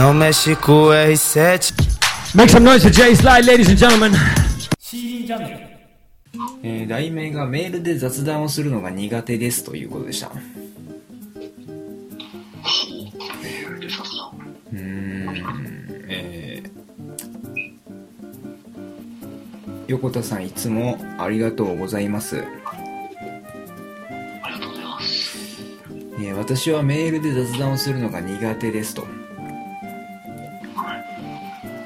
No Mexico, he said. Make some noise for Jay Slide, ladies and gentlemen. えー題名がメールで雑談をするのが苦手ですということでしたうーんえー横田さんいつもありがとうございますありがとうございます。えー私はメールで雑談をするのが苦手ですと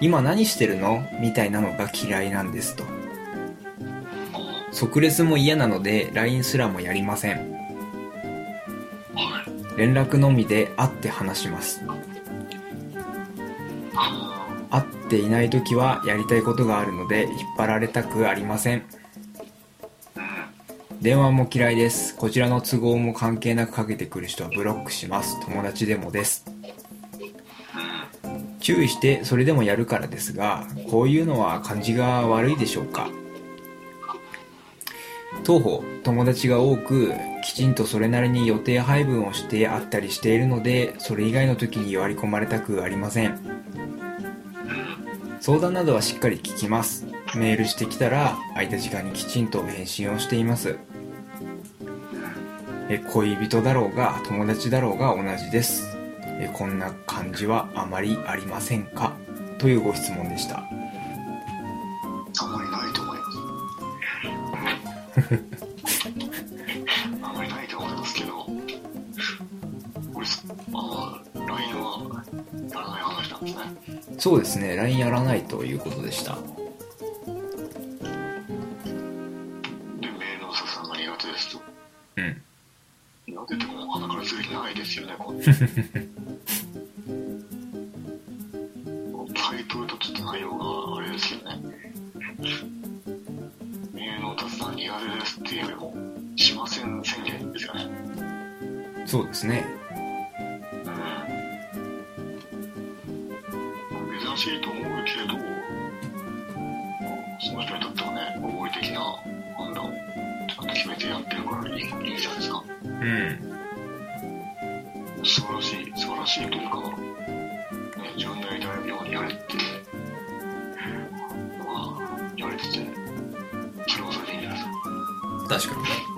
今何してるの？みたいなのが嫌いなんですと。即レスも嫌なので LINE すらもやりません。連絡のみで会って話します。会っていない時はやりたいことがあるので引っ張られたくありません。電話も嫌いです。こちらの都合も関係なくかけてくる人はブロックします。友達でもです。注意してそれでもやるからですがこういうのは感じが悪いでしょうか？当方友達が多くきちんとそれなりに予定配分をしてあったりしているのでそれ以外の時に割り込まれたくありません。相談などはしっかり聞きます。メールしてきたら空いた時間にきちんと返信をしています。え恋人だろうが友達だろうが同じです。えこんな感じはあまりありませんか？というご質問でしたあまりないと思います。あまりないと思いますけど、これ、ああ、LINE はやらない話なんですね。そうですね LINE やらないということでしたで、メールの雑談が苦手ですと。うんてもう鼻からずれないですよね、そうですねうん珍しいと思うけれど、その人にとってはね、合理的な判断をちゃんと決めてやってるからいいいいじゃないですか。うん素晴らしい、素晴らしいというか、ね、自分のやりたいようにやれって、まあ、言われてて、それはそれでいいんじゃないですか。確かに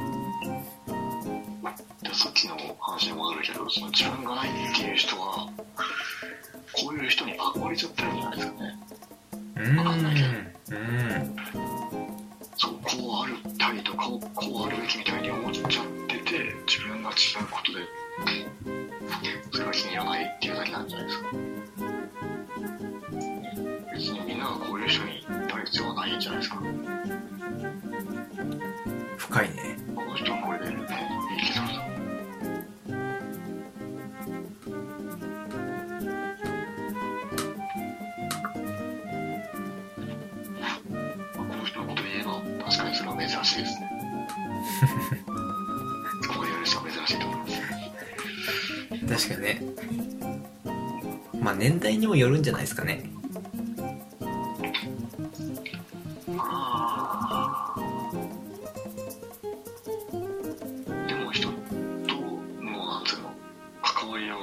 さっきの話に戻るけど、その自分がないっていう人は、こういう人に憧れちゃってるんじゃないですかね。うーんうんそう、こうあるたいとか、こうこうあるべきみたいに思っちゃってて、自分が違うことで、それが気に入らないっていうだけなんじゃないですか。別にみんながこういう人になる必要はないんじゃないですか。人のこと言えば、確かにそれは珍しいですね。こういう人は珍しいと思います。確かにね。まあ年代にもよるんじゃないですかね。関わりを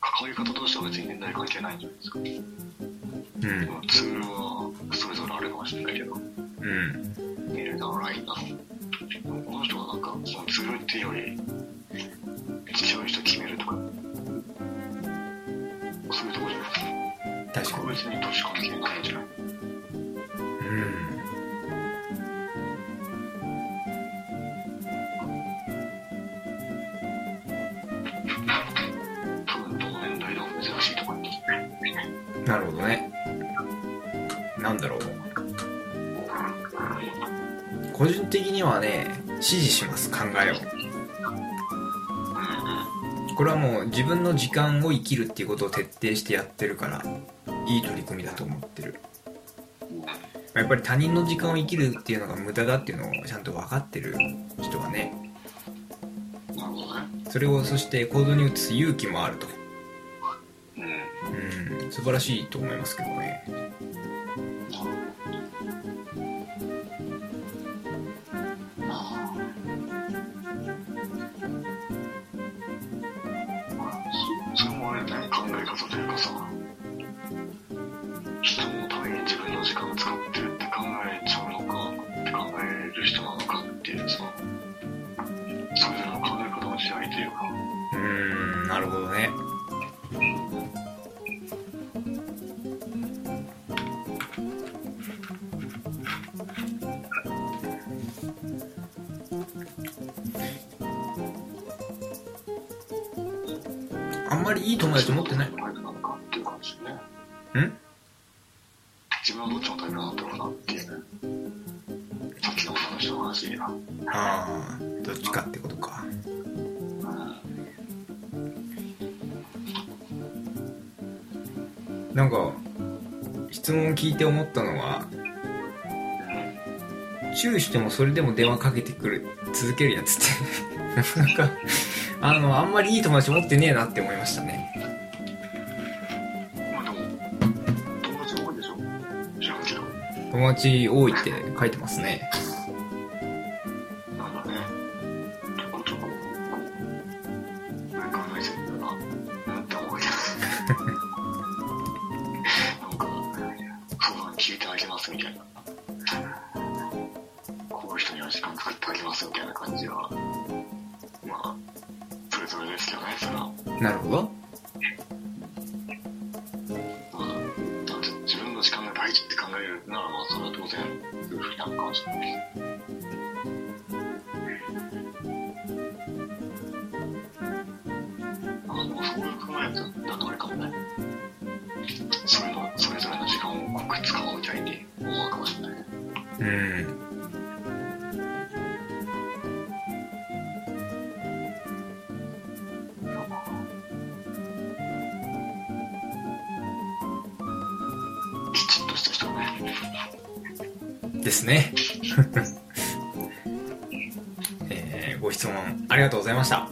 関わり方としては別に年代関係ないんじゃないですか、うん。まあツールはそしれないけど。うん。ルだの LINE だのでもこの人はなんかそのっていうより違う人決めるとか。そういうとこじゃない。ですか確かに。別に年関係ないんじゃない？うん。なるほどね。なんだろう個人的にはね支持します考えを。これはもう自分の時間を生きるっていうことを徹底してやってるからいい取り組みだと思ってる。やっぱり他人の時間を生きるっていうのが無駄だっていうのをちゃんと分かってる人はねそれをそして行動に移す勇気もあると。うん素晴らしいと思いますけどね。というか、うーんなるほどね。あんまりいい友達持ってない？自分はどっちのタイプなんだろうなっていうね。さっきの女の人の話が。ああどっちかってことかなんか質問聞いて思ったのはチューしてもそれでも電話かけてくる続けるやつって。なんかあのあんまりいい友達持ってねえなって思いましたね。友達多いって書いてますねいてあげますみたいな。こういう人には時間作ってあげますみたいな感じは、まあ、それぞれですけどね、それは。なるほど自分の時間が大事って考えるなら、まあ、それは当然、そういうふうになるかもしれない。あの、そういう考えだとあれかもね。それの、それぞれの時間を濃く使おうみたいに思うかもしれないね。うんきちっとした人ね。ですね えーご質問ありがとうございました